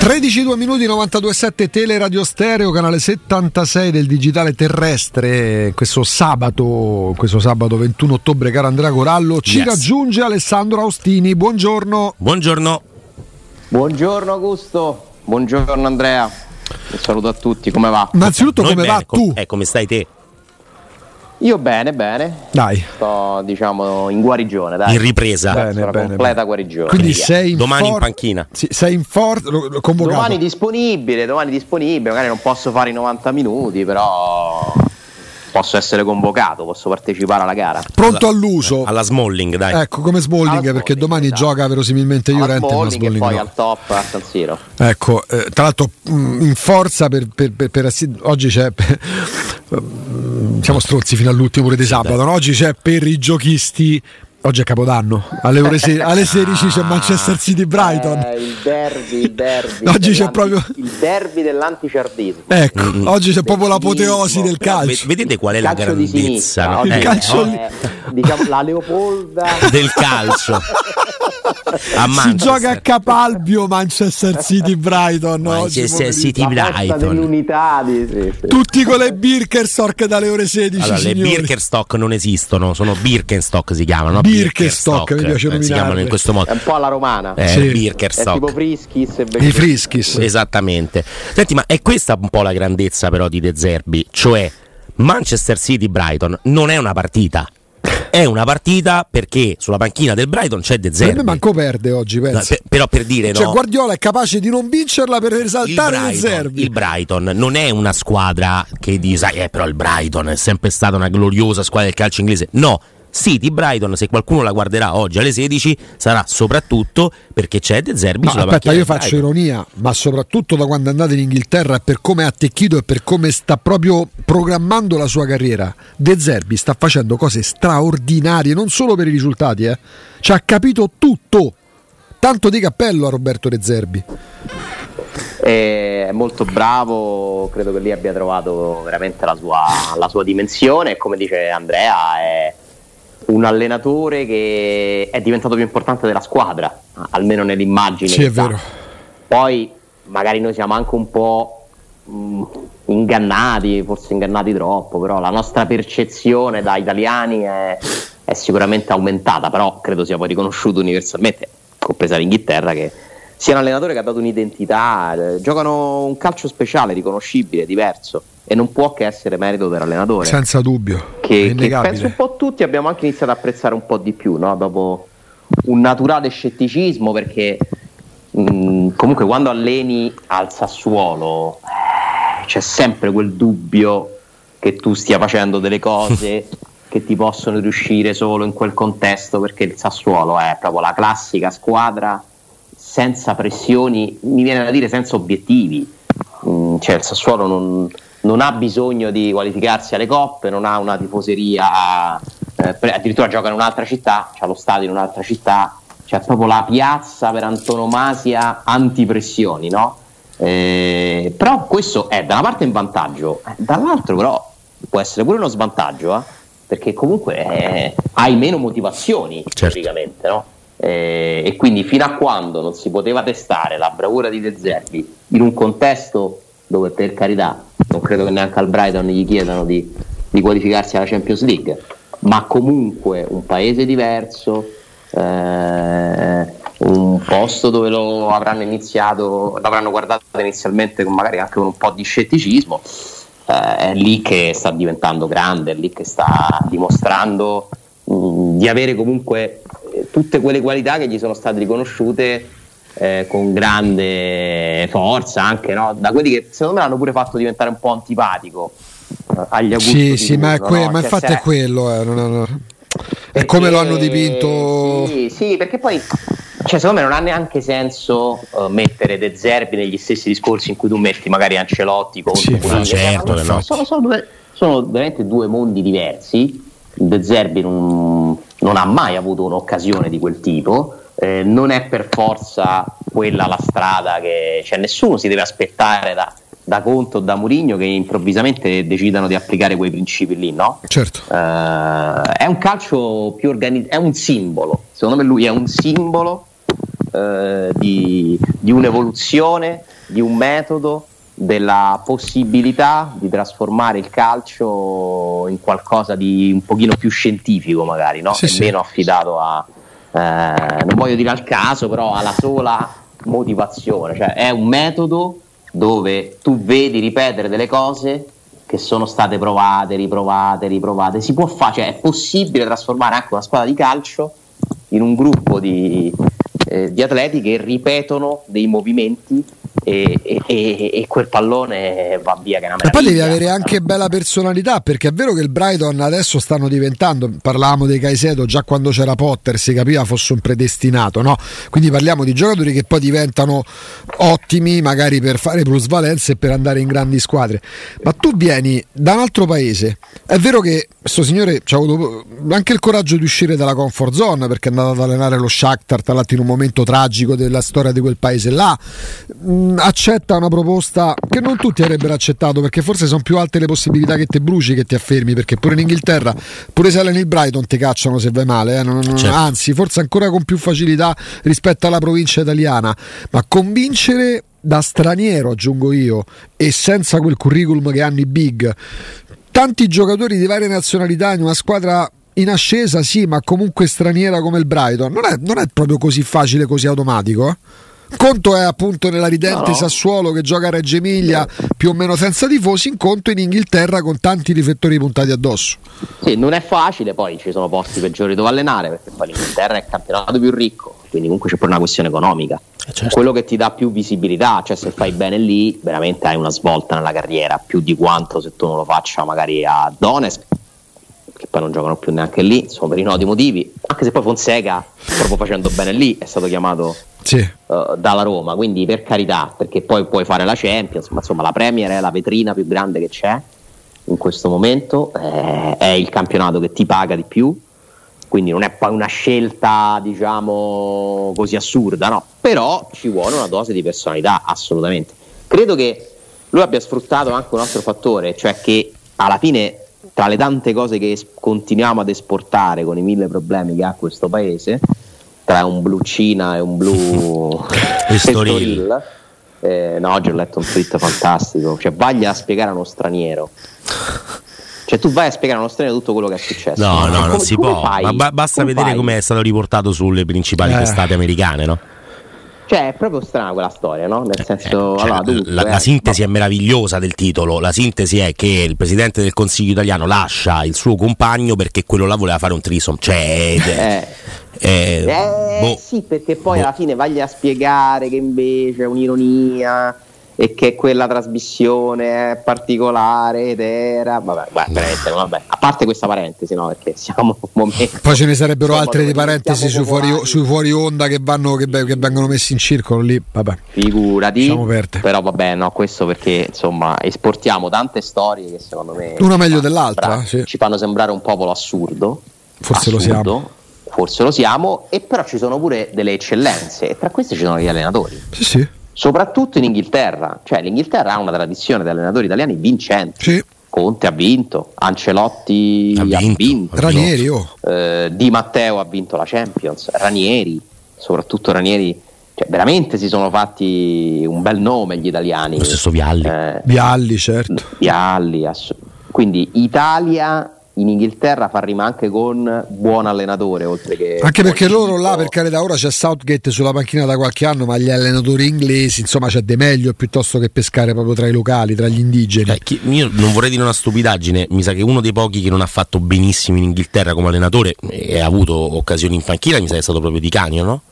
13 2 minuti 92.7 Teleradio Stereo, canale 76 del digitale terrestre. Questo sabato, questo sabato 21 ottobre, caro Andrea Corallo, ci Yes. raggiunge Alessandro Austini. Buongiorno. Buongiorno. Buongiorno Augusto, buongiorno Andrea. Un saluto a tutti, come va? Innanzitutto Noi come bene, va com- tu? eh, come stai te? Io bene, bene. Dai. Sto diciamo in guarigione, dai. In ripresa. Bene, bene, completa bene. guarigione. Quindi Via. sei in Domani in for- panchina. Sì, sei in forza, convocato. Domani disponibile, domani disponibile, magari non posso fare i 90 minuti, però posso essere convocato, posso partecipare alla gara. Pronto all'uso. Alla Smalling, dai. Ecco, come Smalling, Alla perché Smalling, domani esatto. gioca verosimilmente Alla Llorente, ma Smalling e Smalling poi no. al top a San Siro. Ecco, eh, tra l'altro mh, in forza per, per- per- per assi- oggi c'è mh, siamo stronzi fino all'ultimo ore di sabato, no? oggi c'è per i giochisti Oggi è Capodanno, alle, ore se- alle 16 c'è Manchester City Brighton. Eh, il derby, il derby. Oggi c'è proprio- il derby dell'anticerdismo. Ecco, Mm. oggi c'è proprio l'apoteosi del calcio. vedete qual è la grandezza sinistra, no? Il Eh, calcio lì- diciamo la Leopolda del calcio? A Si gioca a Capalbio Manchester City Brighton. Manchester. City Brighton. dell'unità di, sì, sì. Tutti con le Birkenstock dalle ore 16. Allora, le. Birkenstock non esistono, sono Birkenstock si chiamano. no? Birkenstock, mi piace eh, si chiamano in questo modo. è un po' alla romana Eh, Sì. è Birkenstock. tipo Friskis e I. Friskis. Esattamente. Senti, ma è questa un po' la grandezza però di De Zerbi, cioè Manchester City Brighton non è una partita. È una partita perché sulla panchina del Brighton c'è De Per Zerbi. me manco perde oggi, No, penso. per- però per dire Cioè, no, Guardiola è capace di non vincerla per esaltare il Brighton, Zerbi. il Brighton non è una squadra che dice, eh, però il Brighton è sempre stata una gloriosa squadra del calcio inglese. No, City Brighton, se qualcuno la guarderà oggi alle 16, sarà soprattutto perché c'è De Zerbi No, sulla aspetta, panchina io faccio Brighton. ironia, ma soprattutto da quando è andato in Inghilterra e per come è attecchito e per come sta proprio programmando la sua carriera. De Zerbi sta facendo cose straordinarie, non solo per i risultati, eh. Ci ha capito tutto. Tanto di cappello a Roberto De Zerbi. E è molto bravo credo che lì abbia trovato veramente la sua, la sua dimensione e come dice Andrea è un allenatore che è diventato più importante della squadra almeno nell'immagine Sì, è vero. poi magari noi siamo anche un po' mh, ingannati, forse ingannati troppo, però la nostra percezione da italiani è, è sicuramente aumentata, però credo sia poi riconosciuto universalmente, compresa l'Inghilterra, che sia un allenatore che ha dato un'identità, eh, giocano un calcio speciale, riconoscibile, diverso e non può che essere merito dell'allenatore Senza dubbio. che, che penso un po' tutti abbiamo anche iniziato a apprezzare un po' di più, no? dopo un naturale scetticismo, perché mh, comunque quando alleni al Sassuolo eh, c'è sempre quel dubbio che tu stia facendo delle cose che ti possono riuscire solo in quel contesto, perché il Sassuolo è proprio la classica squadra senza pressioni, mi viene da dire senza obiettivi. Mm, cioè il Sassuolo non, non ha bisogno di qualificarsi alle coppe, non ha una tifoseria, eh, pre- addirittura gioca in un'altra città, c'ha lo stadio in un'altra città, c'è proprio la piazza per antonomasia antipressioni, no? Eh, però questo è da una parte un vantaggio, eh, dall'altro però può essere pure uno svantaggio, eh, perché comunque eh, hai meno motivazioni, Certo. praticamente, no? Eh, e quindi fino a quando non si poteva testare la bravura di De Zerbi in un contesto dove per carità non credo che neanche al Brighton gli chiedano di, di qualificarsi alla Champions League ma comunque un paese diverso eh, un posto dove lo avranno iniziato l'avranno guardato inizialmente con magari anche con un po' di scetticismo eh, è lì che sta diventando grande è lì che sta dimostrando mh, di avere comunque eh, tutte quelle qualità che gli sono state riconosciute eh, con grande forza anche no? da quelli che secondo me l'hanno pure fatto diventare un po' antipatico eh, agli Augusto Sì, sì, ma, è turno, que- no? ma Cioè, infatti è quello. eh, non è- non- È perché- come lo hanno dipinto. Sì, sì, perché poi cioè, secondo me non ha neanche senso eh, mettere De Zerbi negli stessi discorsi in cui tu metti magari Ancelotti contro Sì, Mourinho. certo sono, no. sono, sono due- sono veramente due mondi diversi. De Zerbi non, non ha mai avuto un'occasione di quel tipo. Eh, non è per forza quella la strada che cioè, nessuno si deve aspettare da, da Conte o da Mourinho che improvvisamente decidano di applicare quei principi lì, no? Certo. Eh, è un calcio più organizzato, è un simbolo. Secondo me lui è un simbolo eh, di, di un'evoluzione, di un metodo, della possibilità di trasformare il calcio in qualcosa di un pochino più scientifico magari, no? Sì, e sì. meno affidato a, non voglio dire al caso, però alla sola motivazione, cioè è un metodo dove tu vedi ripetere delle cose che sono state provate, riprovate, riprovate, si può fare, cioè è possibile trasformare anche una squadra di calcio in un gruppo di, eh, di atleti che ripetono dei movimenti e, e- e- quel pallone va via che è una E poi devi avere anche bella personalità perché è vero che il Brighton adesso stanno diventando, parlavamo dei Caicedo già quando c'era Potter si capiva fosse un predestinato, no? Quindi parliamo di giocatori che poi diventano ottimi magari per fare plusvalenze e per andare in grandi squadre. Ma tu vieni da un altro paese, è vero che questo signore ha avuto anche il coraggio di uscire dalla comfort zone perché è andato ad allenare lo Shakhtar, tra l'altro in un momento tragico della storia di quel paese là, Mm, accetta una proposta che non tutti avrebbero accettato perché forse sono più alte le possibilità che te bruci che ti affermi perché pure in Inghilterra pure se alleni il Brighton ti cacciano se vai male eh, non- non- Certo. anzi forse ancora con più facilità rispetto alla provincia italiana ma convincere da straniero aggiungo io e senza quel curriculum che hanno i big tanti giocatori di varie nazionalità in una squadra in ascesa sì ma comunque straniera come il Brighton non è, non è proprio così facile così automatico eh? Conto è appunto nella ridente No, no. Sassuolo che gioca a Reggio Emilia più o meno senza tifosi, in conto in Inghilterra con tanti riflettori puntati addosso. Sì, non è facile, poi ci sono posti peggiori dove allenare, perché poi l'Inghilterra è il campionato più ricco, quindi comunque c'è pure una questione economica. Eh, certo. Quello che ti dà più visibilità, cioè se fai bene lì, veramente hai una svolta nella carriera, più di quanto se tu non lo faccia magari a Donetsk, che poi non giocano più neanche lì, insomma per i noti motivi, anche se poi Fonseca, proprio facendo bene lì, è stato chiamato Sì. eh, dalla Roma, quindi per carità, perché poi puoi fare la Champions, ma insomma la Premier è la vetrina più grande che c'è in questo momento, eh, è il campionato che ti paga di più, quindi non è poi una scelta diciamo così assurda, no, però ci vuole una dose di personalità, assolutamente. Credo che lui abbia sfruttato anche un altro fattore, cioè che alla fine tra le tante cose che continuiamo ad esportare con i mille problemi che ha questo paese, tra un blu Cina e un blu Estoril. eh, no, oggi ho letto un tweet fantastico, cioè vai a spiegare a uno straniero. Cioè tu vai a spiegare a uno straniero tutto quello che è successo. No, no, Come- non si può. fai? Ma ba- basta Come vedere come è stato riportato sulle principali Eh. testate americane, no? Cioè è proprio strana quella storia, no? Nel senso, Eh, cioè, allora, dunque, la, la eh, sintesi è meravigliosa del titolo. La sintesi è che il presidente del Consiglio italiano lascia il suo compagno perché quello là voleva fare un trisom. Cioè, Eh, eh, eh, boh. sì, perché poi Boh. alla fine vai a spiegare che invece è un'ironia e che quella trasmissione è particolare ed era. Vabbè, guarda, veramente, vabbè. A parte questa parentesi, no? Perché siamo un momento. Poi ce ne sarebbero altre di parentesi sui fuori, sui fuori onda che, vanno, che, che vengono messi in circolo lì. Vabbè. Figurati, però vabbè, no, questo perché insomma esportiamo tante storie che secondo me Una meglio dell'altra, sembrare- sì. ci fanno sembrare un popolo assurdo. Forse lo assurdo, siamo. Forse lo siamo, e però ci sono pure delle eccellenze, e tra queste ci sono gli allenatori, Sì, sì. Soprattutto in Inghilterra. Cioè, l'Inghilterra ha una tradizione di allenatori italiani vincenti. Sì. Conte ha vinto, Ancelotti Ha ha vinto. vinto, Ranieri, oh. eh, Di Matteo ha vinto la Champions, Ranieri, soprattutto Ranieri, cioè veramente si sono fatti un bel nome gli italiani. Lo stesso Vialli. Eh, Vialli, certo. Vialli, ass- quindi Italia in Inghilterra fa rima anche con buon allenatore oltre che Anche perché loro là, per carità, ora c'è Southgate sulla panchina da qualche anno, ma gli allenatori inglesi, insomma, c'è de meglio piuttosto che pescare proprio tra i locali, tra gli indigeni. Chi- io non vorrei dire una stupidaggine, mi sa che uno dei pochi che non ha fatto benissimo in Inghilterra come allenatore e ha avuto occasioni in panchina mi sa che è stato proprio Di Canio, no?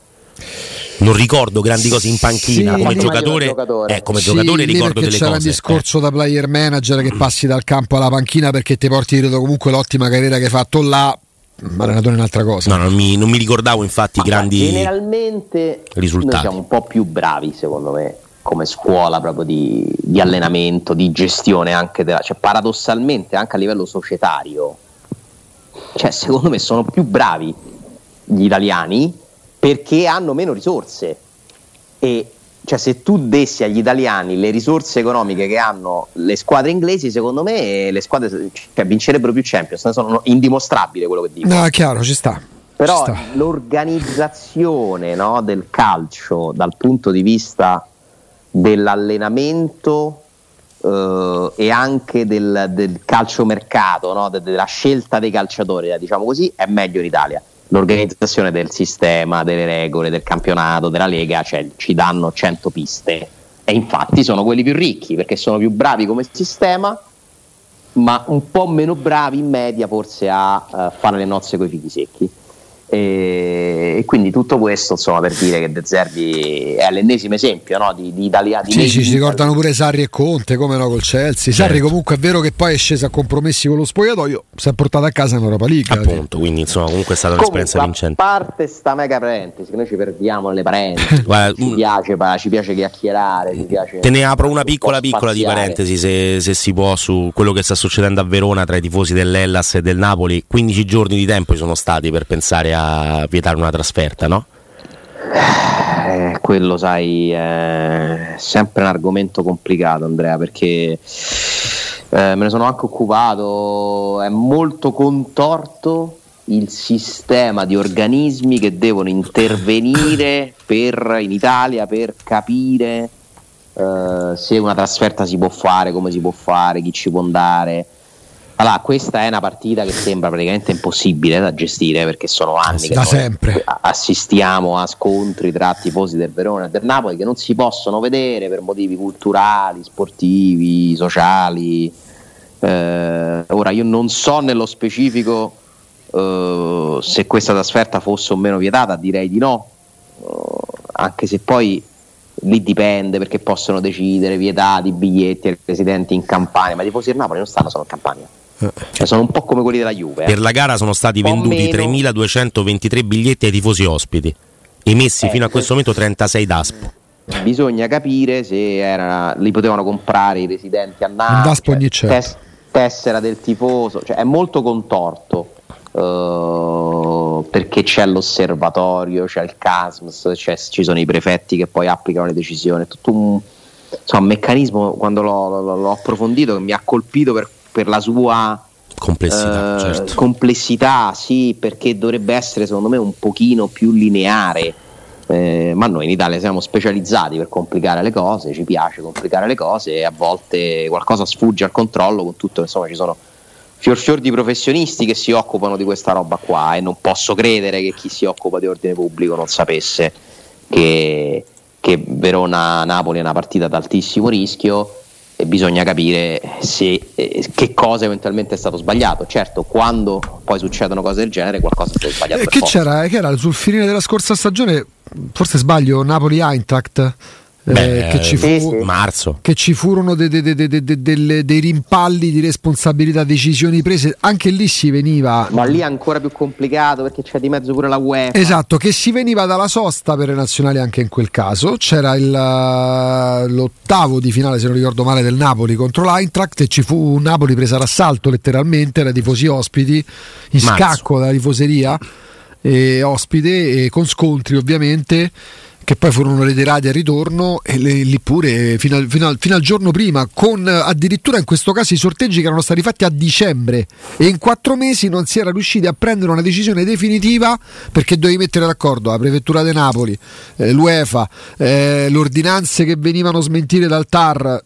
Non ricordo grandi cose in panchina Sì, come giocatore, giocatore. eh, come Sì, giocatore ricordo delle c'era cose. un discorso da player manager che passi dal campo alla panchina perché ti porti dietro comunque l'ottima carriera che hai fatto là, ma allenatore è un'altra eh. cosa. No, non mi, non mi ricordavo infatti i Ma grandi generalmente risultati. noi siamo un po' più bravi secondo me come scuola proprio di, di allenamento, di gestione anche della, cioè paradossalmente anche a livello societario, cioè secondo me sono più bravi gli italiani perché hanno meno risorse e cioè se tu dessi agli italiani le risorse economiche che hanno le squadre inglesi, secondo me le squadre cioè, vincerebbero più Champions, sono indimostrabile quello che dico. No, è chiaro, ci sta. Però l'organizzazione no, del calcio dal punto di vista dell'allenamento eh, e anche del, del calciomercato, no, de, della scelta dei calciatori, diciamo così, è meglio in Italia. L'organizzazione del sistema, delle regole, del campionato, della Lega, cioè, ci danno 100 piste e infatti sono quelli più ricchi perché sono più bravi come sistema ma un po' meno bravi in media forse a uh, fare le nozze con i figli secchi. E, e, quindi tutto questo insomma per dire che De Zerbi è l'ennesimo esempio no? di, di italiani sì, ci si ricordano pure Sarri e Conte come no col Chelsea certo. Sarri comunque è vero che poi è sceso a compromessi con lo spogliatoio si è portato a casa in Europa League appunto sì. quindi insomma comunque è stata un'esperienza vincente a parte sta mega parentesi che noi ci perdiamo nelle parentesi Guarda, ci, piace, ci piace chiacchierare ci piace te ne apro una piccola piccola di parentesi se, se, si può su quello che sta succedendo a Verona tra i tifosi dell'Ellas e del Napoli 15 giorni di tempo ci sono stati per pensare a vietare una trasferta, no? Eh, quello sai è sempre un argomento complicato Andrea perché eh, me ne sono anche occupato è molto contorto il sistema di organismi che devono intervenire per, in Italia per capire eh, se una trasferta si può fare, come si può fare, chi ci può andare allora, questa è una partita che sembra praticamente impossibile da gestire perché sono anni da che sempre. assistiamo a scontri tra tifosi del Verona e del Napoli che non si possono vedere per motivi culturali, sportivi, sociali. Eh, ora, io non so nello specifico eh, se questa trasferta fosse o meno vietata, direi di no, eh, anche se poi lì dipende perché possono decidere vietati biglietti ai residenti in Campania, ma i tifosi del Napoli non stanno solo in Campania cioè sono un po' come quelli della Juve. Eh. Per la gara sono stati venduti meno. 3.223 biglietti ai tifosi ospiti, emessi eh, fino a questo momento 36 DASPO. Bisogna capire se era, li potevano comprare i residenti a Napoli. DASPO ogni cioè, tes- tessera del tifoso, cioè è molto contorto. Uh, perché c'è l'osservatorio, c'è il CASMS, c'è, ci sono i prefetti che poi applicano le decisioni, è tutto un, insomma, un meccanismo quando l'ho, l'ho, l'ho approfondito che mi ha colpito per per la sua complessità, eh, certo. complessità, sì, perché dovrebbe essere secondo me un pochino più lineare. Eh, ma noi in Italia siamo specializzati per complicare le cose, ci piace complicare le cose e a volte qualcosa sfugge al controllo, con tutto insomma ci sono fior fior di professionisti che si occupano di questa roba qua e non posso credere che chi si occupa di ordine pubblico non sapesse che, che Verona-Napoli è una partita ad altissimo rischio e bisogna capire se, che cosa eventualmente è stato sbagliato. Certo, quando poi succedono cose del genere, qualcosa è stato sbagliato. Eh, che, c'era, che era sul finire della scorsa stagione, forse sbaglio, Napoli-Eintracht Beh, eh, che, ci fu, sì, sì. marzo. che ci furono de, de, de, dei rimpalli di responsabilità, decisioni prese, anche lì si veniva. Ma lì è ancora più complicato perché c'è di mezzo pure la UEFA. Esatto, che si veniva dalla sosta per le nazionali anche in quel caso. C'era il, l'ottavo di finale, se non ricordo male, del Napoli contro l'Eintracht e ci fu un Napoli presa d'assalto letteralmente dai tifosi ospiti, in marzo. scacco dalla tifoseria e ospite e con scontri ovviamente che poi furono reiterati al ritorno e le, lì pure fino al, fino, al, fino al, giorno prima con addirittura in questo caso i sorteggi che erano stati fatti a dicembre. E in quattro mesi non si era riusciti a prendere una decisione definitiva perché dovevi mettere d'accordo la prefettura di Napoli, eh, l'UEFA, eh, le ordinanze che venivano smentite dal TAR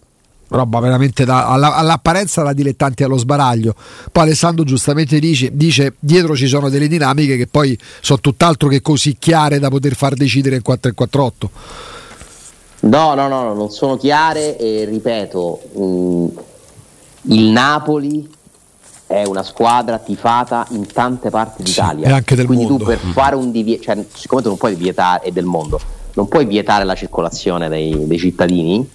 roba veramente da, alla, all'apparenza da dilettanti allo sbaraglio. Poi Alessandro giustamente dice, dice, dietro ci sono delle dinamiche che poi sono tutt'altro che così chiare da poter far decidere in 4 e 4-8. No, no, no, non sono chiare e ripeto, mh, mm, il Napoli è una squadra tifata in tante parti d'Italia. Sì, e anche del Quindi mondo. tu per fare un divieto, cioè, siccome tu non puoi vietare, e del mondo, non puoi vietare la circolazione dei, dei cittadini,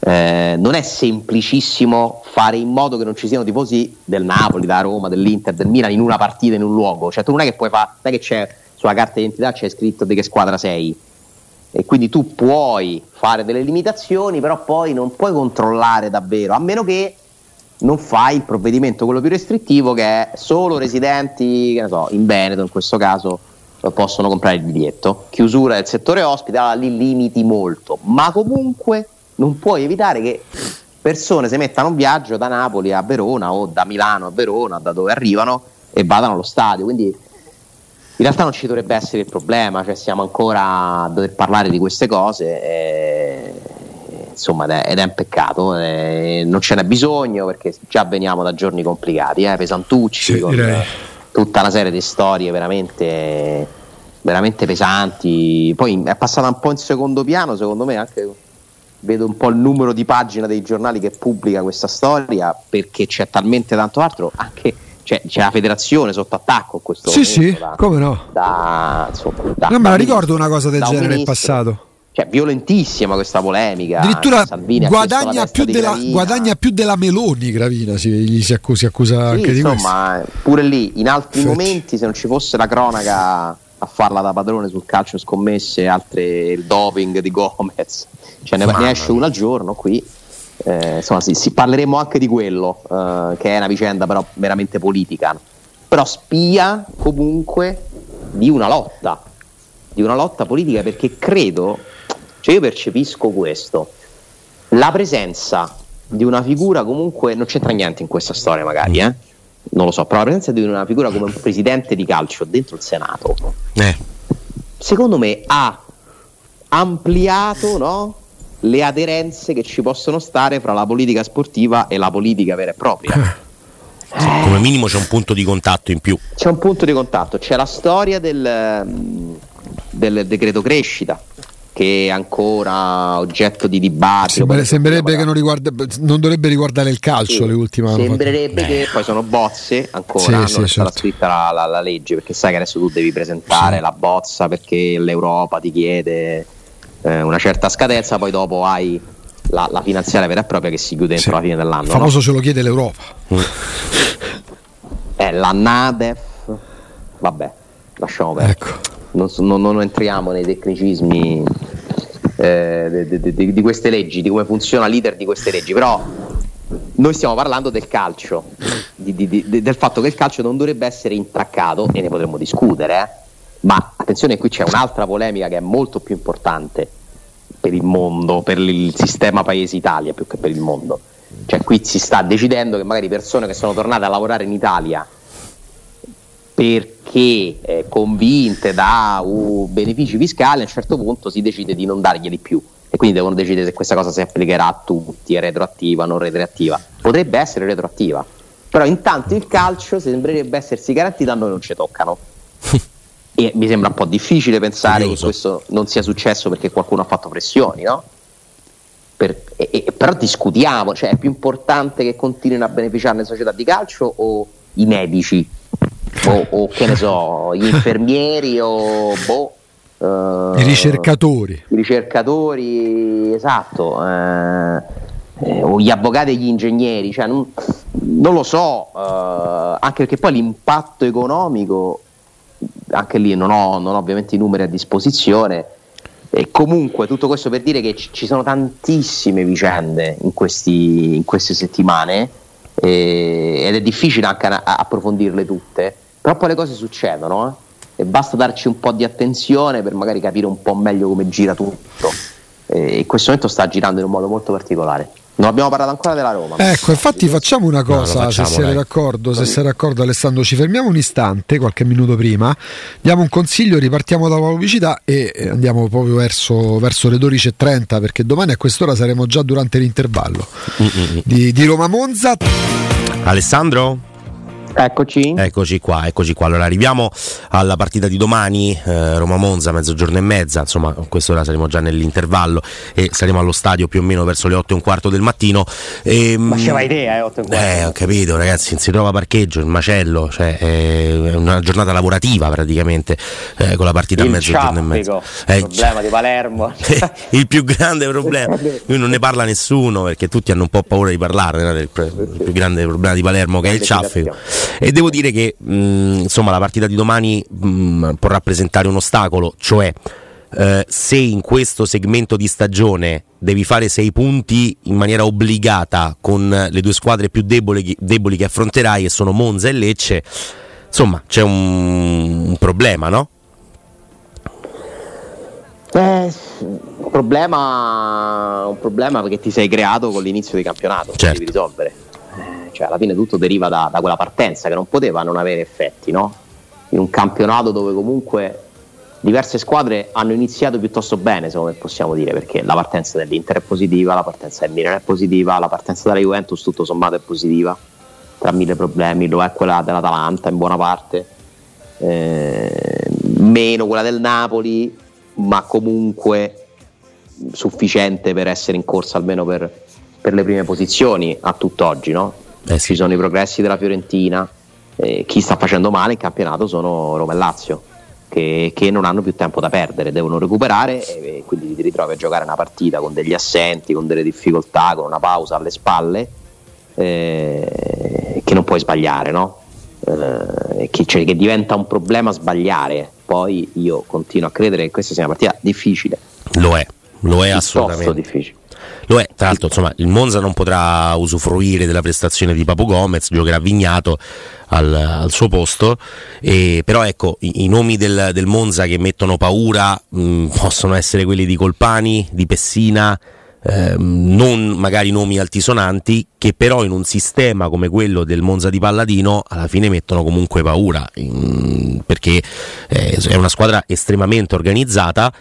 eh, non è semplicissimo fare in modo che non ci siano tifosi del Napoli, da Roma, dell'Inter, del Milan in una partita, in un luogo. Cioè, tu non è che puoi fare, non è che c'è sulla carta d'identità c'è scritto di che squadra sei. E quindi tu puoi fare delle limitazioni, però poi non puoi controllare davvero, a meno che non fai il provvedimento quello più restrittivo che è solo residenti, so, in Veneto in questo caso possono comprare il biglietto. Chiusura del settore ospite, allora lì limiti molto, ma comunque non puoi evitare che persone si mettano in viaggio da Napoli a Verona o da Milano a Verona, da dove arrivano, e vadano allo stadio. Quindi in realtà non ci dovrebbe essere il problema, cioè siamo ancora a dover parlare di queste cose. E, insomma, ed è, un peccato, e non ce n'è bisogno perché già veniamo da giorni complicati, eh, pesantucci, sì, con tutta una serie di storie veramente, veramente pesanti. Poi è passata un po' in secondo piano, secondo me, anche vedo un po' il numero di pagina dei giornali che pubblica questa storia perché c'è talmente tanto altro anche cioè, c'è la federazione sotto attacco questo sì sì da, come no? da, insomma, da, non me la ricordo una cosa del genere nel passato. Cioè, violentissima questa polemica. Addirittura guadagna più, della, guadagna più, della, Meloni Gravina si, gli si accusa, accusa sì, anche insomma, di questo. pure lì in altri Fetch. momenti se non ci fosse la cronaca a farla da padrone sul calcio scommesse altre il doping di Gomez. Cioè ne, ne esce una al giorno qui. Eh, insomma, sì, sì, parleremo anche di quello, eh, che è una vicenda però veramente politica, però spia comunque di una lotta, di una lotta politica perché credo, cioè io percepisco questo, la presenza di una figura comunque, non c'entra niente in questa storia magari, eh? Non lo so, però la presenza di una figura come un presidente di calcio dentro il Senato, eh. secondo me ha ampliato no? le aderenze che ci possono stare fra la politica sportiva e la politica vera e propria. Eh. Come minimo c'è un punto di contatto in più. C'è un punto di contatto, c'è la storia del, del decreto crescita che è ancora oggetto di dibattito. Sembra, sembrerebbe che non, riguarda, non, dovrebbe riguardare il calcio sì, le ultime Sembrerebbe Beh. che poi sono bozze ancora, sì, non sì, è stata certo. scritta la, la, la, legge perché sai che adesso tu devi presentare sì. la bozza perché l'Europa ti chiede eh, una certa scadenza, poi dopo hai la, la, finanziaria vera e propria che si chiude entro sì. la fine dell'anno. Il famoso no? ce lo chiede l'Europa. È la NADEF, vabbè, lasciamo perdere. Ecco. Non, non, non, entriamo nei tecnicismi eh, di, di, di, queste leggi, di come funziona l'iter di queste leggi, però noi stiamo parlando del calcio, di, del fatto che il calcio non dovrebbe essere intraccato e ne potremmo discutere. Eh? Ma attenzione, qui c'è un'altra polemica che è molto più importante per il mondo, per il sistema paese Italia più che per il mondo. Cioè qui si sta decidendo che magari persone che sono tornate a lavorare in Italia perché eh, convinte da uh, benefici fiscali, a un certo punto si decide di non darglieli più e quindi devono decidere se questa cosa si applicherà a tutti, è retroattiva, non retroattiva. Potrebbe essere retroattiva, però intanto il calcio sembrerebbe essersi garantito, a noi non ci toccano. E mi sembra un po' difficile pensare Curioso. che questo non sia successo perché qualcuno ha fatto pressioni, no? Per, e, e, però discutiamo, cioè è più importante che continuino a beneficiare le società di calcio o i medici o, o che ne so, gli infermieri o boh, uh, i ricercatori. I ricercatori, esatto, uh, eh, o gli avvocati e gli ingegneri, cioè, non, non, lo so, uh, anche perché poi l'impatto economico anche lì non ho, non ho ovviamente i numeri a disposizione. E comunque tutto questo per dire che ci sono tantissime vicende in, questi, in queste settimane eh, ed è difficile anche approfondirle tutte, però poi le cose succedono eh? e basta darci un po' di attenzione per magari capire un po' meglio come gira tutto. E in questo momento sta girando in un modo molto particolare. Non abbiamo parlato ancora della Roma. Ecco, infatti facciamo una cosa, no, facciamo, se sei d'accordo, se sei d'accordo Alessandro, ci fermiamo un istante, qualche minuto prima, diamo un consiglio, ripartiamo dalla pubblicità e andiamo proprio verso, verso le 12.30 perché domani a quest'ora saremo già durante l'intervallo di, di Roma Monza. Alessandro? Eccoci. Eccoci qua, eccoci qua. Allora arriviamo alla partita di domani, eh, Roma-Monza, mezzogiorno e mezza, insomma, a quest'ora saremo già nell'intervallo e saremo allo stadio più o meno verso le 8 e un quarto del mattino. E, ehm, Ma c'era idea, eh, 8 e un quarto. Eh, ho capito, ragazzi, si trova parcheggio, il macello, cioè è una giornata lavorativa praticamente, eh, con la partita il a mezzogiorno e mezza. Eh, il problema di Palermo. il più grande problema. Lui non ne parla nessuno perché tutti hanno un po' paura di parlare del il più grande problema di Palermo che è il ciaffico. E devo dire che mh, insomma la partita di domani mh, può rappresentare un ostacolo, cioè eh, se in questo segmento di stagione devi fare sei punti in maniera obbligata con le due squadre più deboli, deboli che affronterai, e sono Monza e Lecce, insomma c'è un, un problema, no? Eh, un problema, un problema perché ti sei creato con l'inizio di campionato, certo. devi risolvere cioè alla fine tutto deriva da, da, quella partenza che non poteva non avere effetti, no? in un campionato dove comunque diverse squadre hanno iniziato piuttosto bene, secondo me possiamo dire, perché la partenza dell'Inter è positiva, la partenza del Milan è positiva, la partenza della Juventus tutto sommato è positiva, tra mille problemi, lo è quella dell'Atalanta in buona parte, eh, meno quella del Napoli, ma comunque sufficiente per essere in corsa almeno per, per le prime posizioni a tutt'oggi, no? Eh sì. Ci sono i progressi della Fiorentina, eh, chi sta facendo male in campionato sono Roma e Lazio che, che, non hanno più tempo da perdere, devono recuperare e quindi ti ritrovi a giocare una partita con degli assenti, con delle difficoltà, con una pausa alle spalle eh, che non puoi sbagliare, no? Eh, che, cioè, che diventa un problema sbagliare. Poi io continuo a credere che questa sia una partita difficile. Lo è, lo è assolutamente. difficile. Lo è, tra l'altro, insomma, il Monza non potrà usufruire della prestazione di Papo Gomez, giocherà Vignato al, al suo posto, e, però ecco, i, i nomi del, del, Monza che mettono paura mh, possono essere quelli di Colpani, di Pessina, eh, non magari nomi altisonanti, che però in un sistema come quello del Monza di Palladino alla fine mettono comunque paura, in, perché eh, è una squadra estremamente organizzata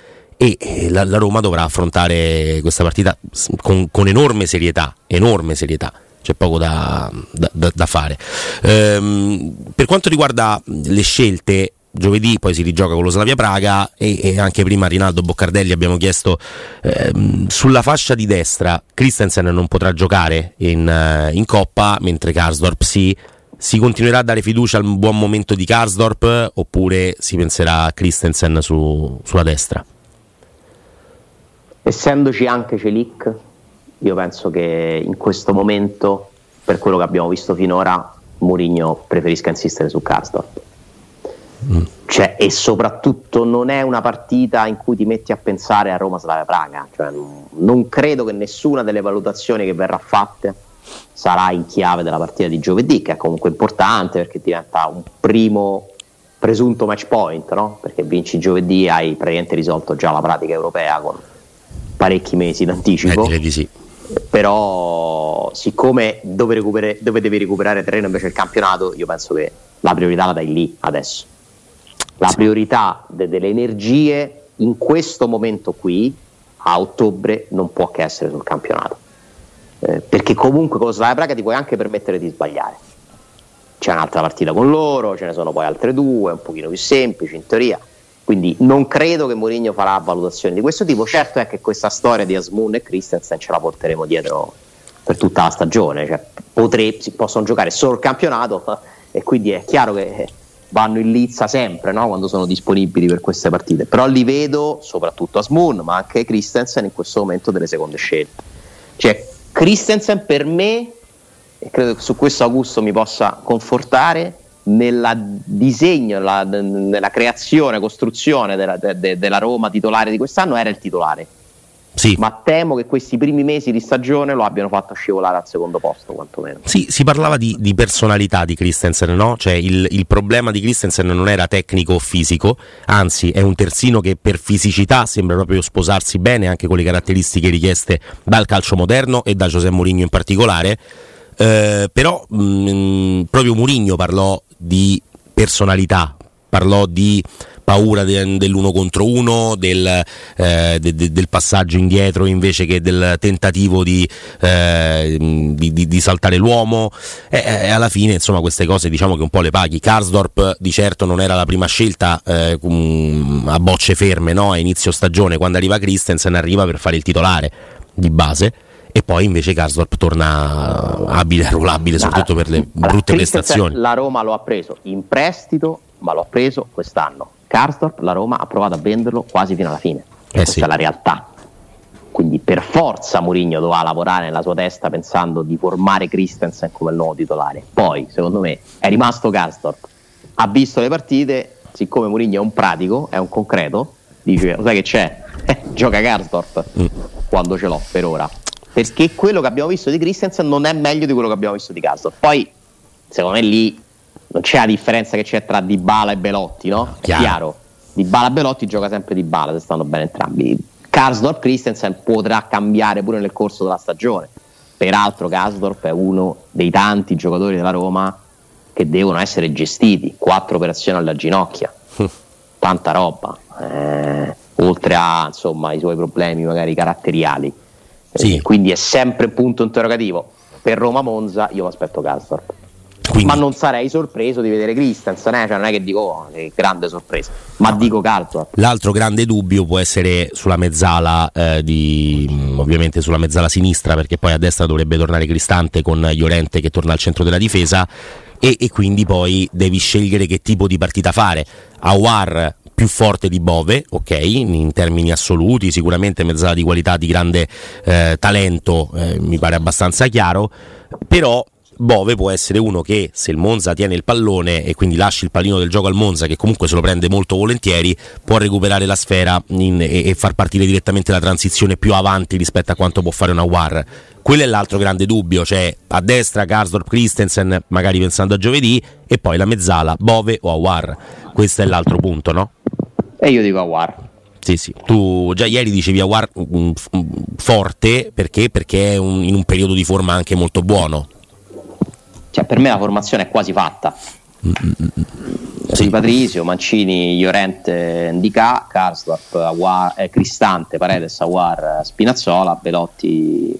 e la, la Roma dovrà affrontare questa partita con, con enorme serietà, enorme serietà c'è poco da, da, da fare. Ehm, per quanto riguarda le scelte, giovedì poi si rigioca con lo Slavia Praga e, e anche prima Rinaldo Boccardelli abbiamo chiesto ehm, sulla fascia di destra Christensen non potrà giocare in, uh, in Coppa mentre Karsdorp sì. Si continuerà a dare fiducia al buon momento di Karsdorp oppure si penserà a Christensen su, sulla destra? Essendoci anche Celic, io penso che in questo momento, per quello che abbiamo visto finora, Mourinho preferisca insistere su Karsdorp. Mm. Cioè, e soprattutto non è una partita in cui ti metti a pensare a Roma Slavia Praga. Cioè, non credo che nessuna delle valutazioni che verrà fatte sarà in chiave della partita di giovedì, che è comunque importante perché diventa un primo presunto match point, no? perché vinci giovedì hai praticamente risolto già la pratica europea con parecchi mesi d'anticipo. Eh, di sì. Però, siccome dove, recupere, dove devi recuperare terreno invece il campionato, io penso che la priorità la dai lì adesso. La sì. priorità de- delle energie in questo momento qui, a ottobre, non può che essere sul campionato. Eh, perché comunque con la Praga ti puoi anche permettere di sbagliare. C'è un'altra partita con loro, ce ne sono poi altre due, un pochino più semplici in teoria quindi non credo che Mourinho farà valutazioni di questo tipo. Certo è che questa storia di Asmoon e Christensen ce la porteremo dietro per tutta la stagione. Cioè, potre, possono giocare solo il campionato e quindi è chiaro che vanno in lizza sempre no? quando sono disponibili per queste partite. Però li vedo, soprattutto Asmoon, ma anche Christensen in questo momento delle seconde scelte. Cioè, Christensen per me, e credo che su questo Augusto mi possa confortare, nel disegno, la, nella creazione, costruzione della, de, della, Roma titolare di quest'anno era il titolare. Sì. Ma temo che questi primi mesi di stagione lo abbiano fatto scivolare al secondo posto, quantomeno. Sì, si parlava di, di personalità di Christensen, no? Cioè il, il, problema di Christensen non era tecnico o fisico, anzi è un terzino che per fisicità sembra proprio sposarsi bene anche con le caratteristiche richieste dal calcio moderno e da José Mourinho in particolare. Eh, però mh, mm, proprio Mourinho parlò di personalità, parlò di paura de, dell'uno contro uno, del, eh, de, de, del, passaggio indietro invece che del tentativo di, eh, di, di, di saltare l'uomo e, e, alla fine insomma queste cose diciamo che un po' le paghi. Karsdorp di certo non era la prima scelta eh, a bocce ferme no? a inizio stagione, quando arriva Christensen arriva per fare il titolare di base e poi invece Karsdorp torna abile e ruolabile soprattutto per le brutte prestazioni. La Roma lo ha preso in prestito, ma lo ha preso quest'anno. Karsdorp la Roma ha provato a venderlo quasi fino alla fine. Eh questa sì. è la realtà. Quindi per forza Mourinho doveva lavorare nella sua testa pensando di formare Christensen come il nuovo titolare. Poi, secondo me, è rimasto Karsdorp. Ha visto le partite, siccome Mourinho è un pratico, è un concreto, dice, sai che c'è? Eh, gioca Karsdorp mm. quando ce l'ho per ora perché quello che abbiamo visto di Christensen non è meglio di quello che abbiamo visto di Castor. Poi, secondo me lì non c'è la differenza che c'è tra Dybala e Belotti, no? Chiaro. È chiaro. Dybala e Belotti gioca sempre Dybala, se stanno bene entrambi. Karsdorp Christensen potrà cambiare pure nel corso della stagione. Peraltro Karsdorp è uno dei tanti giocatori della Roma che devono essere gestiti, quattro operazioni alla ginocchia, tanta roba, eh, oltre a insomma, i suoi problemi magari caratteriali. Sì. Eh, quindi è sempre un punto interrogativo. Per Roma Monza io mi aspetto Calstorp. Quindi- Ma non sarei sorpreso di vedere Christensen, eh? cioè, non è che dico oh, che grande sorpresa, ma dico Calstorp. L'altro grande dubbio può essere sulla mezzala, eh, di, mh, ovviamente sulla mezzala sinistra, perché poi a destra dovrebbe tornare Cristante con Llorente che torna al centro della difesa. E, e quindi poi devi scegliere che tipo di partita fare. Awar più forte di Bove, ok, in termini assoluti, sicuramente mezzala di qualità, di grande eh, talento, eh, mi pare abbastanza chiaro, però Bove può essere uno che se il Monza tiene il pallone e quindi lasci il pallino del gioco al Monza che comunque se lo prende molto volentieri può recuperare la sfera in- e, e far partire direttamente la transizione più avanti rispetto a quanto può fare una War. Quello è l'altro grande dubbio, cioè a destra Karsdorp Christensen magari pensando a giovedì e poi la mezzala Bove o Awar. Questo è l'altro punto, no? E io dico Awar. Sì, sì. Tu già ieri dicevi Awar mm, f- mm, forte perché? Perché è un- in un periodo di forma anche molto buono. Cioè, per me la formazione è quasi fatta. Sì. Patrizio, Mancini, Llorente, Ndika, Karsdorp, Awar, eh, Cristante, Paredes, Awar, Spinazzola, Belotti,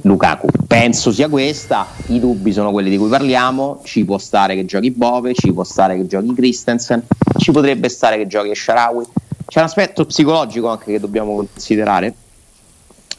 Lukaku. Penso sia questa, i dubbi sono quelli di cui parliamo, ci può stare che giochi Bove, ci può stare che giochi Christensen, ci potrebbe stare che giochi Sharawi. C'è un aspetto psicologico anche che dobbiamo considerare,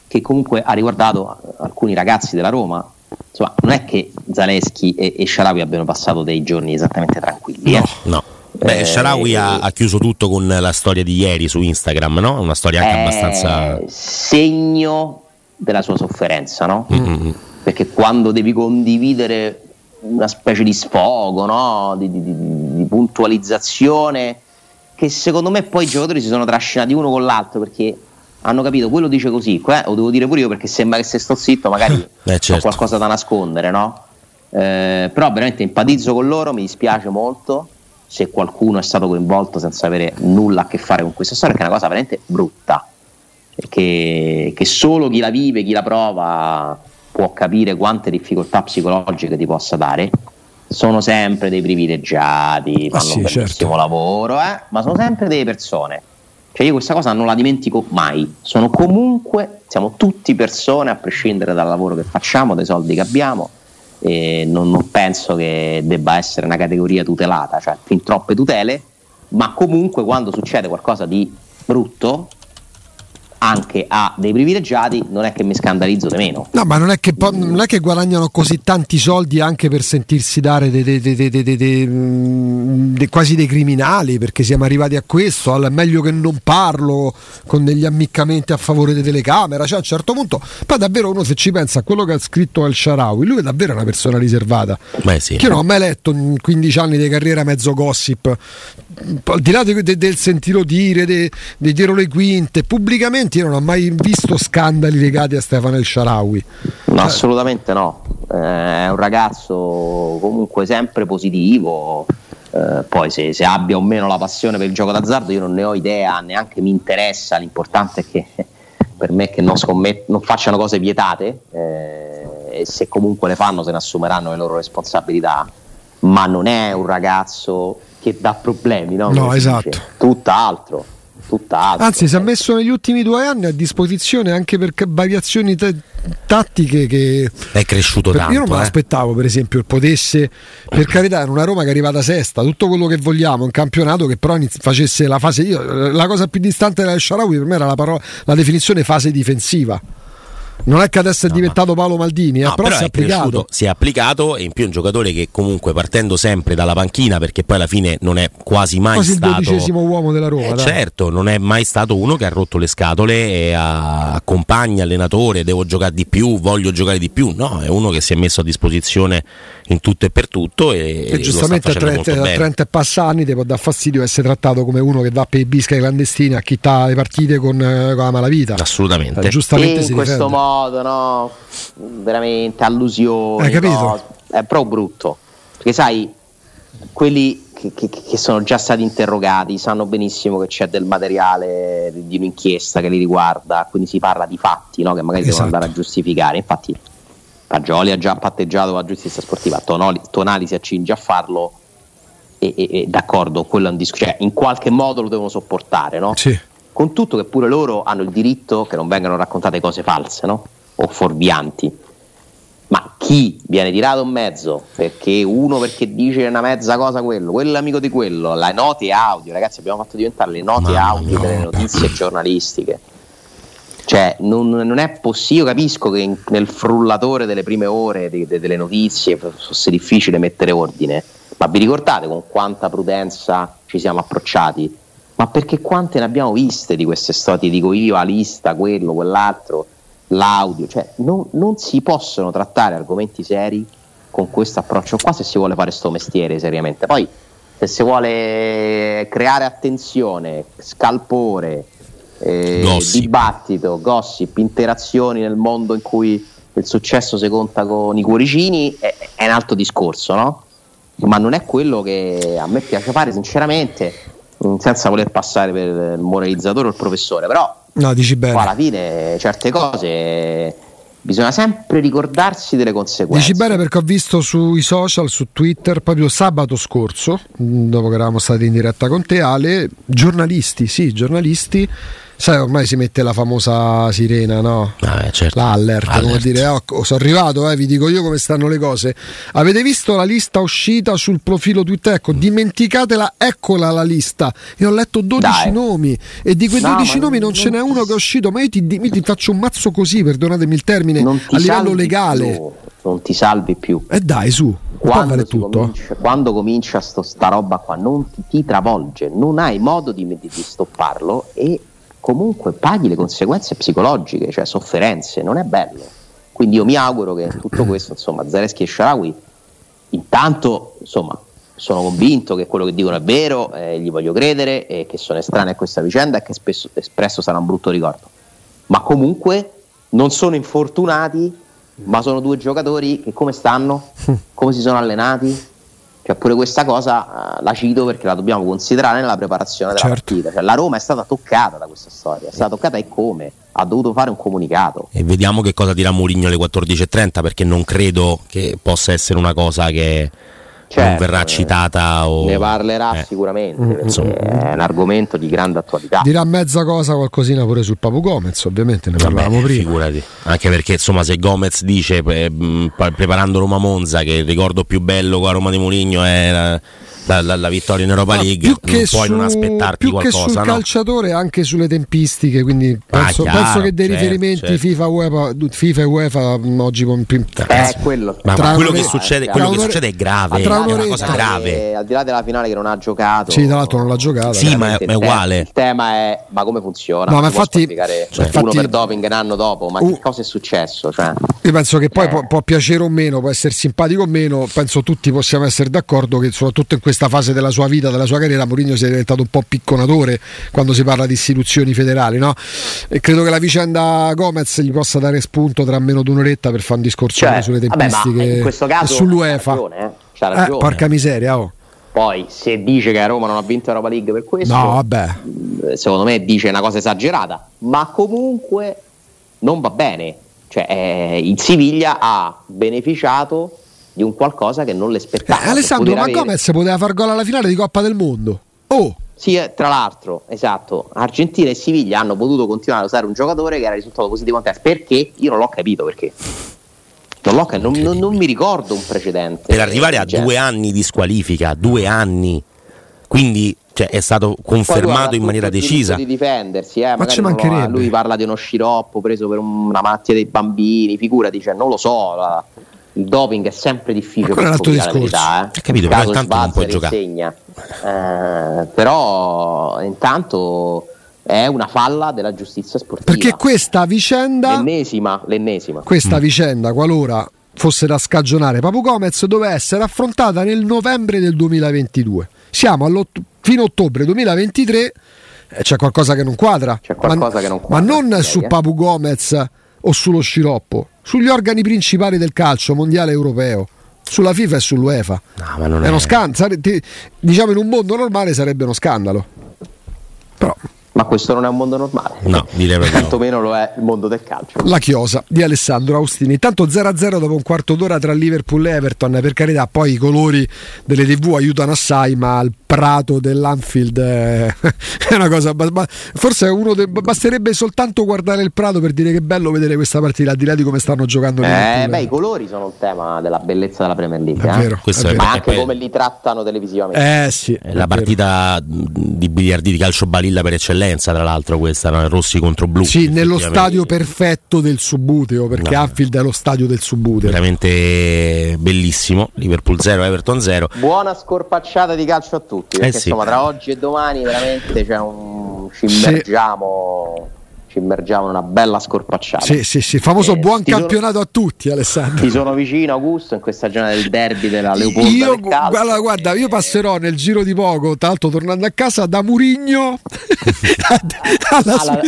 che comunque ha riguardato alcuni ragazzi della Roma. Insomma, non è che Zaleschi e, e Sharawi abbiano passato dei giorni esattamente tranquilli. eh. No. Beh, Eh, Sharawi ha, ha chiuso tutto con la storia di ieri su Instagram, no? Una storia anche È abbastanza. segno della sua sofferenza, no? Mm-mm. Perché quando devi condividere una specie di sfogo, no? di, di- di- di puntualizzazione, che secondo me poi i giocatori si sono trascinati uno con l'altro perché hanno capito quello dice così, que- lo devo dire pure io perché sembra che se sto zitto magari Eh, ho certo. qualcosa da nascondere, no? Eh, però veramente empatizzo con loro, mi dispiace molto se qualcuno è stato coinvolto senza avere nulla a che fare con questa storia, perché è una cosa veramente brutta, che, che solo chi la vive, chi la prova può capire quante difficoltà psicologiche ti possa dare. Sono sempre dei privilegiati, Ah, fanno sì, un bellissimo certo. lavoro, eh, ma sono sempre delle persone. Cioè io questa cosa non la dimentico mai. Sono comunque, siamo tutti persone a prescindere dal lavoro che facciamo, dai soldi che abbiamo. Non, non penso che debba essere una categoria tutelata, cioè fin troppe tutele, ma comunque quando succede qualcosa di brutto, anche a dei privilegiati, non è che mi scandalizzo di meno. No, ma non è, che, po- non è che guadagnano così tanti soldi anche per sentirsi dare dei- dei- mm, dei- quasi dei criminali, perché siamo arrivati a questo, al meglio che non parlo, con degli ammiccamenti a favore delle telecamere, cioè a un certo punto, poi davvero uno se ci pensa a quello che ha scritto al Sharawi, lui è davvero una persona riservata. Beh, sì. Che io non ho mai letto in 15 anni di carriera mezzo gossip, al di là de- de- del sentito dire, de- di dietro le quinte, pubblicamente io non ho mai visto scandali legati a Stefano El Sharawi. No, assolutamente no. Eh, è un ragazzo comunque sempre positivo. eh, poi se, se abbia o meno la passione per il gioco d'azzardo, io non ne ho idea, neanche mi interessa. L'importante è che per me che non, scommet- non facciano cose vietate eh, e se comunque le fanno se ne assumeranno le loro responsabilità. Ma non è un ragazzo che dà problemi, no? No, esatto. Tutt'altro. Tutt'altro. Anzi, si è messo negli ultimi due anni a disposizione anche per variazioni ta- tattiche che È cresciuto per- tanto. io non me eh. l'aspettavo, per esempio, potesse, per carità, in una Roma che è arrivata sesta, tutto quello che vogliamo, un campionato che però iniz- facesse la fase. Io, la cosa più distante dal Sharawi per me era la, parola, la definizione fase difensiva. Non è che adesso è No, diventato Paolo Maldini, eh, No, però, però si è cresciuto, applicato. si è applicato e in più è un giocatore che comunque partendo sempre dalla panchina perché poi alla fine non è quasi mai Quasi il stato dodicesimo uomo della Roma. Eh, certo, non è mai stato uno che ha rotto le scatole e ha- accompagna allenatore, devo giocare di più, voglio giocare di più. No, è uno che si è messo a disposizione in tutto e per tutto e, E giustamente a sta facendo 30, molto a bene. 30 e passa anni ti può dar fastidio essere trattato come uno che va per i bisca clandestini a chi sta le partite con, eh, con la malavita. Assolutamente. Eh, giustamente in si questo difende. modo, no? Veramente allusioni. Hai capito? no? È proprio brutto. Perché sai, quelli che, che- che sono già stati interrogati sanno benissimo che c'è del materiale di un'inchiesta che li riguarda, quindi si parla di fatti no? che magari Esatto. devono andare a giustificare. Infatti, Fagioli ha già patteggiato la giustizia sportiva, Tonali, Tonali si accinge a farlo e, e, e d'accordo, quello è un disco, cioè in qualche modo lo devono sopportare, no? Sì. Con tutto che pure loro hanno il diritto che non vengano raccontate cose false, no? O fuorvianti. Ma chi viene tirato in mezzo perché uno perché dice una mezza cosa quello, quello è amico di quello, le note audio, ragazzi abbiamo fatto diventare le note Mamma audio mia. delle notizie giornalistiche. Cioè, non, non è possibile, io capisco che in- nel frullatore delle prime ore di- de- delle notizie fosse difficile mettere ordine, ma vi ricordate con quanta prudenza ci siamo approcciati? Ma perché quante ne abbiamo viste di queste storie? Dico io, la lista, quello, quell'altro, l'audio, cioè non, non si possono trattare argomenti seri con questo approccio qua se si vuole fare sto mestiere seriamente. Poi se si vuole creare attenzione, scalpore, eh, Gossip. dibattito, gossip, interazioni nel mondo in cui il successo si conta con i cuoricini, è, è un altro discorso, no? Ma non è quello che a me piace fare, sinceramente, mh, senza voler passare per il moralizzatore o il professore, però No, dici bene. alla fine certe cose bisogna sempre ricordarsi delle conseguenze. Dici bene perché ho visto sui social, su Twitter, proprio sabato scorso, mh, dopo che eravamo stati in diretta con te, Ale, giornalisti, sì, giornalisti, sai ormai si mette la famosa sirena, no? Ah, eh, certo. L'allert, come Alert. dire, oh, sono arrivato, eh, vi dico io come stanno le cose. Avete visto la lista uscita sul profilo Twitter? Ecco, dimenticatela, eccola la lista. E ho letto 12 Dai. nomi e di quei No, 12 ma nomi non non ce n'è ti- uno che è uscito, ma io ti, ti faccio un mazzo così, perdonatemi il termine, Non a livello legale. più, non ti salvi più. E dai, su, non Quando, tutto. comincia, quando comincia sto, sta roba qua, non ti, ti travolge, non hai modo di, di- di stopparlo e comunque paghi le conseguenze psicologiche, cioè sofferenze, non è bello. Quindi io mi auguro che tutto questo, insomma, Zaleschi e Sharawi, intanto, insomma, sono convinto che quello che dicono è vero, eh, gli voglio credere e che sono estranei a questa vicenda e che spesso, spesso sarà un brutto ricordo. Ma comunque non sono infortunati, ma sono due giocatori che come stanno, come si sono allenati. Cioè pure questa cosa eh, la cito perché la dobbiamo considerare nella preparazione della Certo. partita. Cioè, la Roma è stata toccata da questa storia, è stata toccata e come? Ha dovuto fare un comunicato. E vediamo che cosa dirà Mourinho alle 14.30 perché non credo che possa essere una cosa che non Certo, verrà eh, citata o... Ne parlerà Eh. sicuramente, Mm, insomma. è un argomento di grande attualità. Dirà mezza cosa qualcosina pure sul Papu Gomez, ovviamente ne Vabbè, parlavamo prima. figurati. Anche perché insomma se Gomez dice eh, mh, pa- preparando Roma Monza che il ricordo più bello con la Roma di Mourinho è la, la- la- vittoria in Europa Ma League, più che non puoi non su- aspettarti più che qualcosa, sul no? calciatore anche sulle tempistiche quindi Ah, penso, chiaro, penso che dei certo, riferimenti certo. FIFA, UEFA, FIFA e UEFA oggi con pim- Eh, quello. Ma, ma quello, che succede, quello che succede è grave, è una cosa grave. Eh, al di là della finale che non ha giocato, Sì, tra l'altro non l'ha giocata. Sì, ma è, ma è uguale. Il tema è ma come funziona? No, ma infatti- cioè, uno per doping un anno dopo, ma Uh. che cosa è successo? Cioè, Io penso che poi Eh. può, può piacere o meno, può essere simpatico o meno, penso tutti possiamo essere d'accordo che soprattutto in questa fase della sua vita, della sua carriera, Mourinho sia diventato un po' picconatore quando si parla di istituzioni federali, no? E credo che la vicenda Gomez gli possa dare spunto tra meno di un'oretta per fare un discorso cioè, sulle vabbè, tempistiche in questo e caso sull'UEFA. ragione, eh, Eh, ragione. porca miseria, oh. Poi se dice che a Roma non ha vinto Europa League per questo, No, vabbè. eh, secondo me dice una cosa esagerata, ma comunque non va bene. Cioè, eh, il Siviglia ha beneficiato di un qualcosa che non le Eh, spettava. Alessandro, per ma avere- Gomez poteva far gol alla finale di Coppa del Mondo. Oh, Sì, eh, tra l'altro, esatto, Argentina e Siviglia hanno potuto continuare a usare un giocatore che era risultato positivo in test. Perché? Io non l'ho capito perché. Non, l'ho non, non- non mi ricordo un precedente. Per arrivare a due anni di squalifica, due anni. Quindi cioè, è stato confermato in maniera decisa. di difendersi, eh, magari ci mancherebbe. lui parla di uno sciroppo preso per una malattia dei bambini, figurati, cioè, non lo so, la- il doping è sempre difficile Ma altro scoprire la verità, eh. Capito, però intanto non puoi giocare. Eh, però intanto è una falla della giustizia sportiva. perché questa vicenda l'ennesima, l'ennesima. questa vicenda, qualora fosse da scagionare Papu Gomez, doveva essere affrontata nel novembre del 2022. Siamo fino a ottobre 2023, eh, c'è qualcosa che non quadra. C'è qualcosa ma, che non ma quadra, non direi, su. Papu Gomez o sullo sciroppo, sugli organi principali del calcio mondiale europeo. Sulla FIFA e sull'UEFA. No, ma non È è- uno scandalo. Diciamo in un mondo normale sarebbe uno scandalo. Però Ma questo non è un mondo normale. No, direi proprio. Tantomeno lo è il mondo del calcio. La chiosa di Alessandro Austini. Intanto 0-0 dopo un quarto d'ora tra Liverpool e Everton. Per carità, poi i colori delle TV aiutano assai, ma il prato dell'Anfield è, una cosa. Forse uno de... basterebbe soltanto guardare il prato per dire che è bello vedere questa partita, al di là di come stanno giocando. Eh, beh, i colori sono il tema della bellezza della Premier League. È eh? vero, Questo è vero. Ma anche come li trattano televisivamente. Eh sì. È la partita di biliardi di calcio balilla per eccellenza, tra l'altro, questa, no? Rossi contro blu. Sì, nello stadio perfetto del Subuteo, perché no. Anfield è lo stadio del Subuteo. Veramente bellissimo. Liverpool 0, Everton 0. Buona scorpacciata di calcio a tutti. Perché eh sì. insomma, tra oggi e domani veramente c'è un... ci immergiamo. Sì ci immergiamo in una bella scorpacciata. Sì, sì, sì, famoso eh, buon campionato sono, a tutti, Alessandro. Ti sono vicino, Augusto, in questa giornata del derby della Leopoldo. Io, guarda, guarda, io passerò nel giro di poco, tra l'altro tornando a casa, da Murigno alla alla...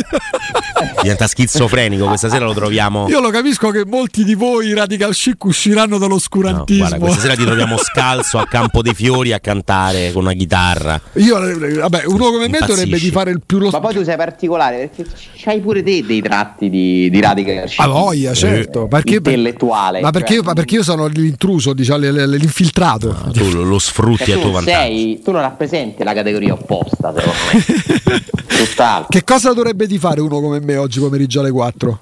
Diventa schizofrenico, questa sera lo troviamo. Io lo capisco che molti di voi radical chic usciranno dall'oscurantismo. No, guarda, questa sera ti troviamo scalzo a Campo dei Fiori a cantare con una chitarra. Io, vabbè, uno come me dovrebbe di fare il più lo Ma poi tu sei particolare perché c'hai hai pure te dei tratti di, di radical A voglia, certo. Eh, perché, intellettuale. Ma perché, cioè, ma perché, io sono l'intruso, diciamo, l'infiltrato. No, tu lo, lo sfrutti cioè, a tuo vantaggio. Sei, tu non rappresenti la categoria opposta, secondo me. Tutt'altro. Che cosa dovrebbe di fare uno come me oggi pomeriggio alle 4?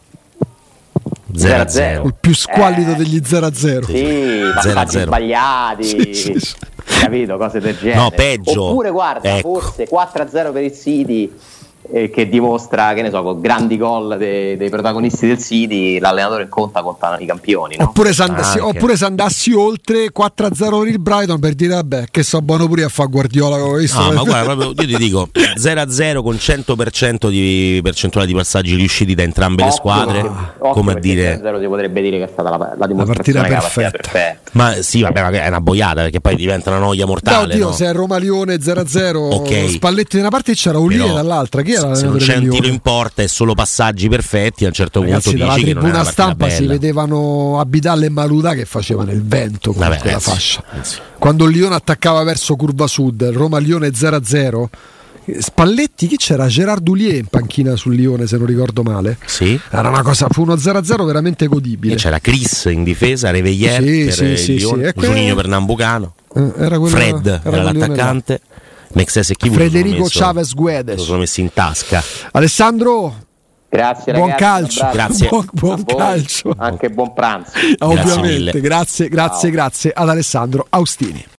0 0 il più squallido eh, degli 0 0 sì, passaggi sbagliati sì, sì, sì. capito cose del genere no peggio oppure guarda ecco. forse 4 0 per il City eh, che dimostra, che ne so, con grandi gol dei, dei, protagonisti del City, l'allenatore in conta contano i campioni. No? Oppure, se andassi, ah, oppure, se andassi, oltre 4-0 per il Brighton per dire vabbè che so buono pure a fare Guardiola come visto. No, ma guarda, proprio, io ti dico 0-0 con 100% di percentuale di passaggi riusciti da entrambe occhio le squadre. Perché, come a dire 0 si potrebbe dire che è stata la, la dimostrazione la partita perfetta. perfetta. Ma sì, vabbè, ma è una boiata perché poi diventa una noia mortale. No, oddio, no? se è Roma-Lione 0-0, okay. Spalletti da una parte e c'era Ulie dall'altra. Chi era se non c'è un tiro in porta e solo passaggi perfetti, a un certo Ragazzi, punto dici tribuna stampa si vedevano Abidal e Maluda che facevano il vento con Vabbè, quella fascia. ragazzi. Quando il Lione attaccava verso curva sud, Roma-Lione 0-0. Spalletti, chi c'era? Gerard Ulier in panchina sul Lione, se non ricordo male. Sì. Era una cosa, fu uno 0-0 veramente godibile. E c'era Chris in difesa, Reveglier Sì, per sì, il sì, Lione, sì. E que- Giuninho per Nambucano, Eh, era quella- Fred era era, l'attaccante. Mexes e Kivu Federico messo, Chavez lo Guedes. sono messi in tasca. Alessandro, Grazie buon ragazzi, calcio. Grazie. Buon, buon calcio. Anche buon pranzo. Ovviamente, grazie, grazie, Ciao. grazie ad Alessandro Austini.